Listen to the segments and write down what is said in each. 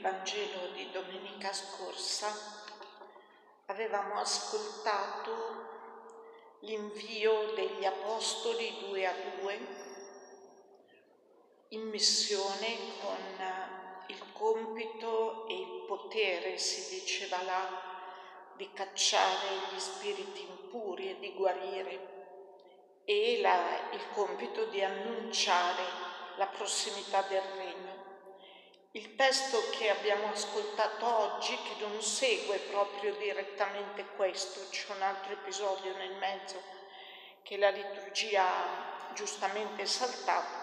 Vangelo di domenica scorsa avevamo ascoltato l'invio degli Apostoli due a due in missione con il compito e il potere, si diceva là, di cacciare gli spiriti impuri e di guarire e la, il compito di annunciare la prossimità del regno. Il testo che abbiamo ascoltato oggi, che non segue proprio direttamente questo, c'è un altro episodio nel mezzo che la liturgia ha giustamente saltato,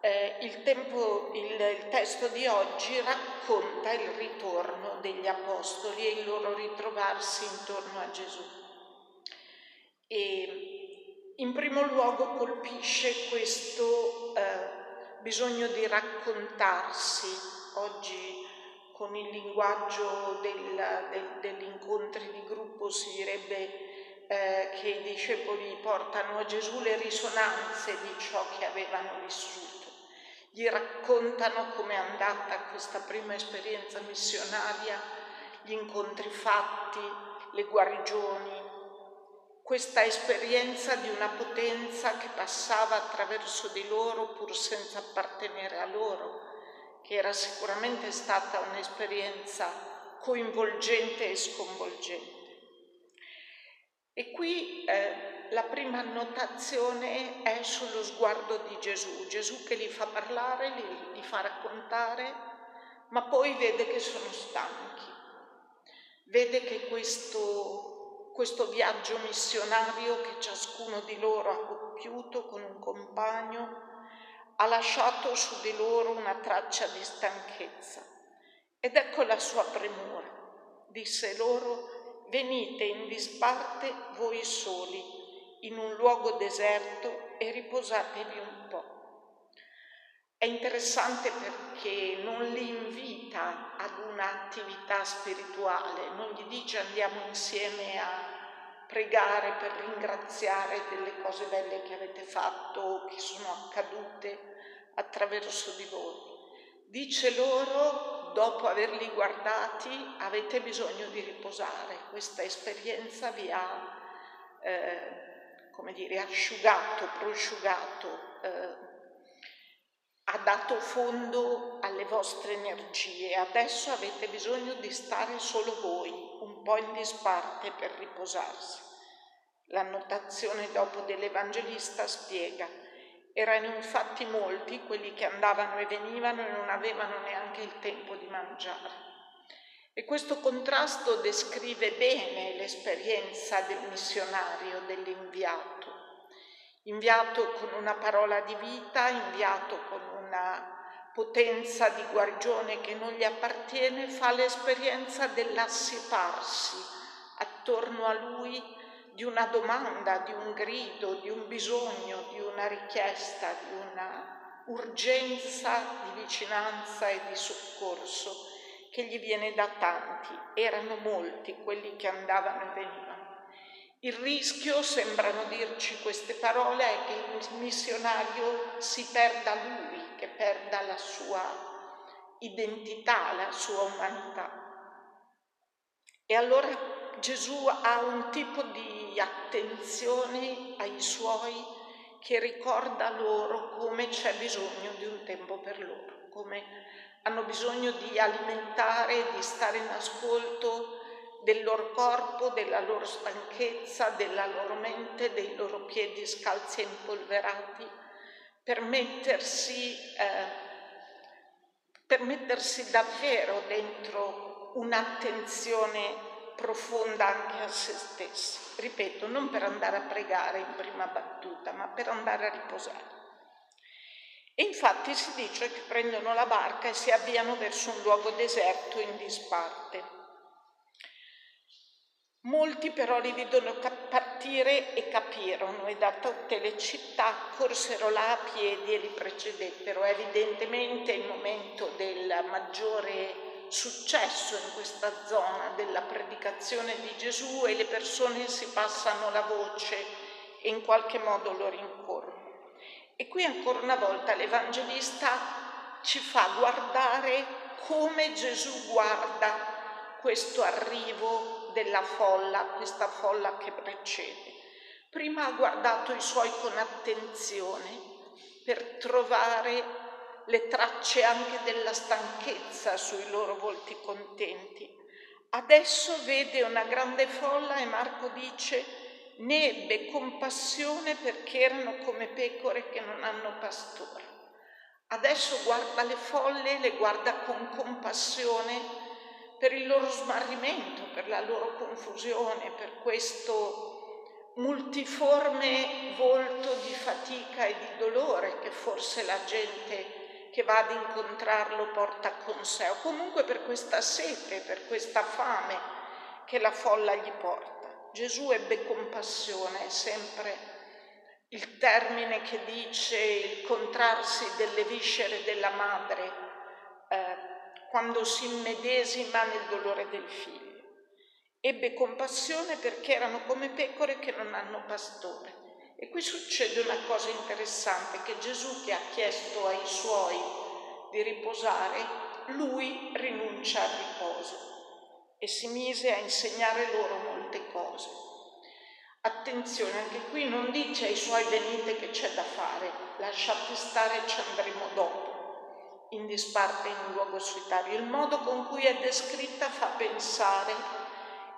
eh, il, tempo, il, il testo di oggi racconta il ritorno degli apostoli e il loro ritrovarsi intorno a Gesù. E in primo luogo colpisce questo eh, bisogno di raccontarsi, oggi con il linguaggio del, del, degli incontri di gruppo si direbbe eh, che i discepoli portano a Gesù le risonanze di ciò che avevano vissuto, gli raccontano com'è andata questa prima esperienza missionaria, gli incontri fatti, le guarigioni, questa esperienza di una potenza che passava attraverso di loro pur senza appartenere a loro, che era sicuramente stata un'esperienza coinvolgente e sconvolgente. E qui eh, la prima annotazione è sullo sguardo di Gesù, Gesù che li fa parlare, li, li fa raccontare, ma poi vede che sono stanchi, vede che questo questo viaggio missionario che ciascuno di loro ha compiuto con un compagno ha lasciato su di loro una traccia di stanchezza. Ed ecco la sua premura. Disse loro, venite in disparte voi soli, in un luogo deserto e riposatevi un po'. È interessante perché non li invita ad un'attività spirituale, non gli dice andiamo insieme a pregare per ringraziare delle cose belle che avete fatto o che sono accadute attraverso di voi. Dice loro, dopo averli guardati, avete bisogno di riposare, questa esperienza vi ha, eh, come dire, asciugato, prosciugato. Eh, ha dato fondo alle vostre energie, adesso avete bisogno di stare solo voi, un po' in disparte per riposarsi. L'annotazione dopo dell'Evangelista spiega, erano infatti molti quelli che andavano e venivano e non avevano neanche il tempo di mangiare. E questo contrasto descrive bene l'esperienza del missionario, dell'inviato inviato con una parola di vita, inviato con una potenza di guarigione che non gli appartiene, fa l'esperienza dell'assiparsi attorno a lui di una domanda, di un grido, di un bisogno, di una richiesta, di una urgenza di vicinanza e di soccorso che gli viene da tanti. Erano molti quelli che andavano e venivano. Il rischio, sembrano dirci queste parole, è che il missionario si perda lui, che perda la sua identità, la sua umanità. E allora Gesù ha un tipo di attenzione ai suoi che ricorda loro come c'è bisogno di un tempo per loro, come hanno bisogno di alimentare, di stare in ascolto del loro corpo, della loro stanchezza, della loro mente, dei loro piedi scalzi e impolverati, per mettersi, eh, per mettersi davvero dentro un'attenzione profonda anche a se stessi. Ripeto, non per andare a pregare in prima battuta, ma per andare a riposare. E infatti si dice che prendono la barca e si avviano verso un luogo deserto in disparte. Molti però li vedono partire e capirono e da tutte le città corsero là a piedi e li precedettero. Evidentemente il momento del maggiore successo in questa zona della predicazione di Gesù e le persone si passano la voce e in qualche modo lo rincorrono. E qui ancora una volta l'Evangelista ci fa guardare come Gesù guarda questo arrivo della folla, questa folla che precede. Prima ha guardato i suoi con attenzione per trovare le tracce anche della stanchezza sui loro volti contenti. Adesso vede una grande folla e Marco dice ne ebbe compassione perché erano come pecore che non hanno pastore. Adesso guarda le folle, le guarda con compassione per il loro smarrimento, per la loro confusione, per questo multiforme volto di fatica e di dolore che forse la gente che va ad incontrarlo porta con sé, o comunque per questa sete, per questa fame che la folla gli porta. Gesù ebbe compassione, è sempre il termine che dice il contrarsi delle viscere della madre eh, quando si immedesima nel dolore del figlio. Ebbe compassione perché erano come pecore che non hanno pastore. E qui succede una cosa interessante, che Gesù che ha chiesto ai suoi di riposare, lui rinuncia al riposo e si mise a insegnare loro molte cose. Attenzione, anche qui non dice ai suoi venite che c'è da fare, lasciate stare ci andremo dopo, in disparte in un luogo solitario. Il modo con cui è descritta fa pensare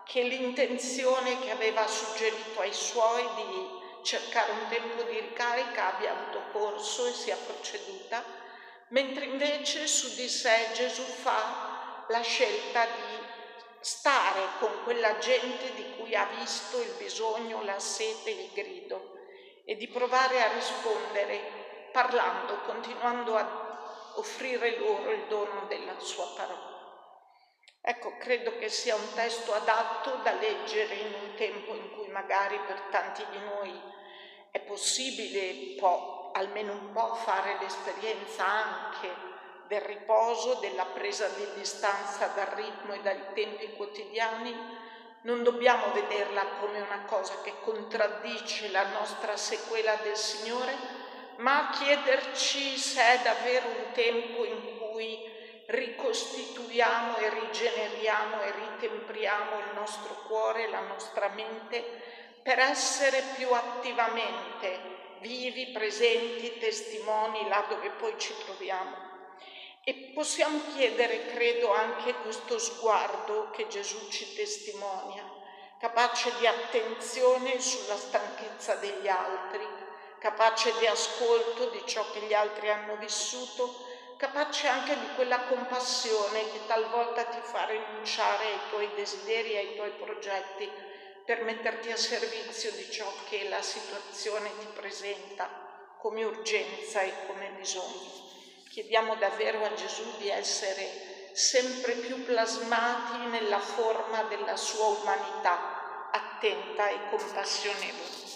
che l'intenzione che aveva suggerito ai suoi di cercare un tempo di ricarica abbia avuto corso e sia proceduta, mentre invece su di sé Gesù fa la scelta di stare con quella gente di cui ha visto il bisogno, la sete, il grido e di provare a rispondere parlando, continuando a offrire loro il dono della sua parola. Ecco, credo che sia un testo adatto da leggere in un tempo in cui magari per tanti di noi è possibile può, almeno un po' fare l'esperienza anche del riposo, della presa di distanza dal ritmo e dai tempi quotidiani, non dobbiamo vederla come una cosa che contraddice la nostra sequela del Signore, ma chiederci se è davvero un tempo in cui ricostituiamo e rigeneriamo e ritempriamo il nostro cuore, la nostra mente per essere più attivamente vivi, presenti, testimoni là dove poi ci troviamo. E possiamo chiedere, credo, anche questo sguardo che Gesù ci testimonia, capace di attenzione sulla stanchezza degli altri, capace di ascolto di ciò che gli altri hanno vissuto, capace anche di quella compassione che talvolta ti fa rinunciare ai tuoi desideri, ai tuoi progetti per metterti a servizio di ciò che la situazione ti presenta come urgenza e come bisogno. Chiediamo davvero a Gesù di essere sempre più plasmati nella forma della sua umanità, attenta e compassionevole.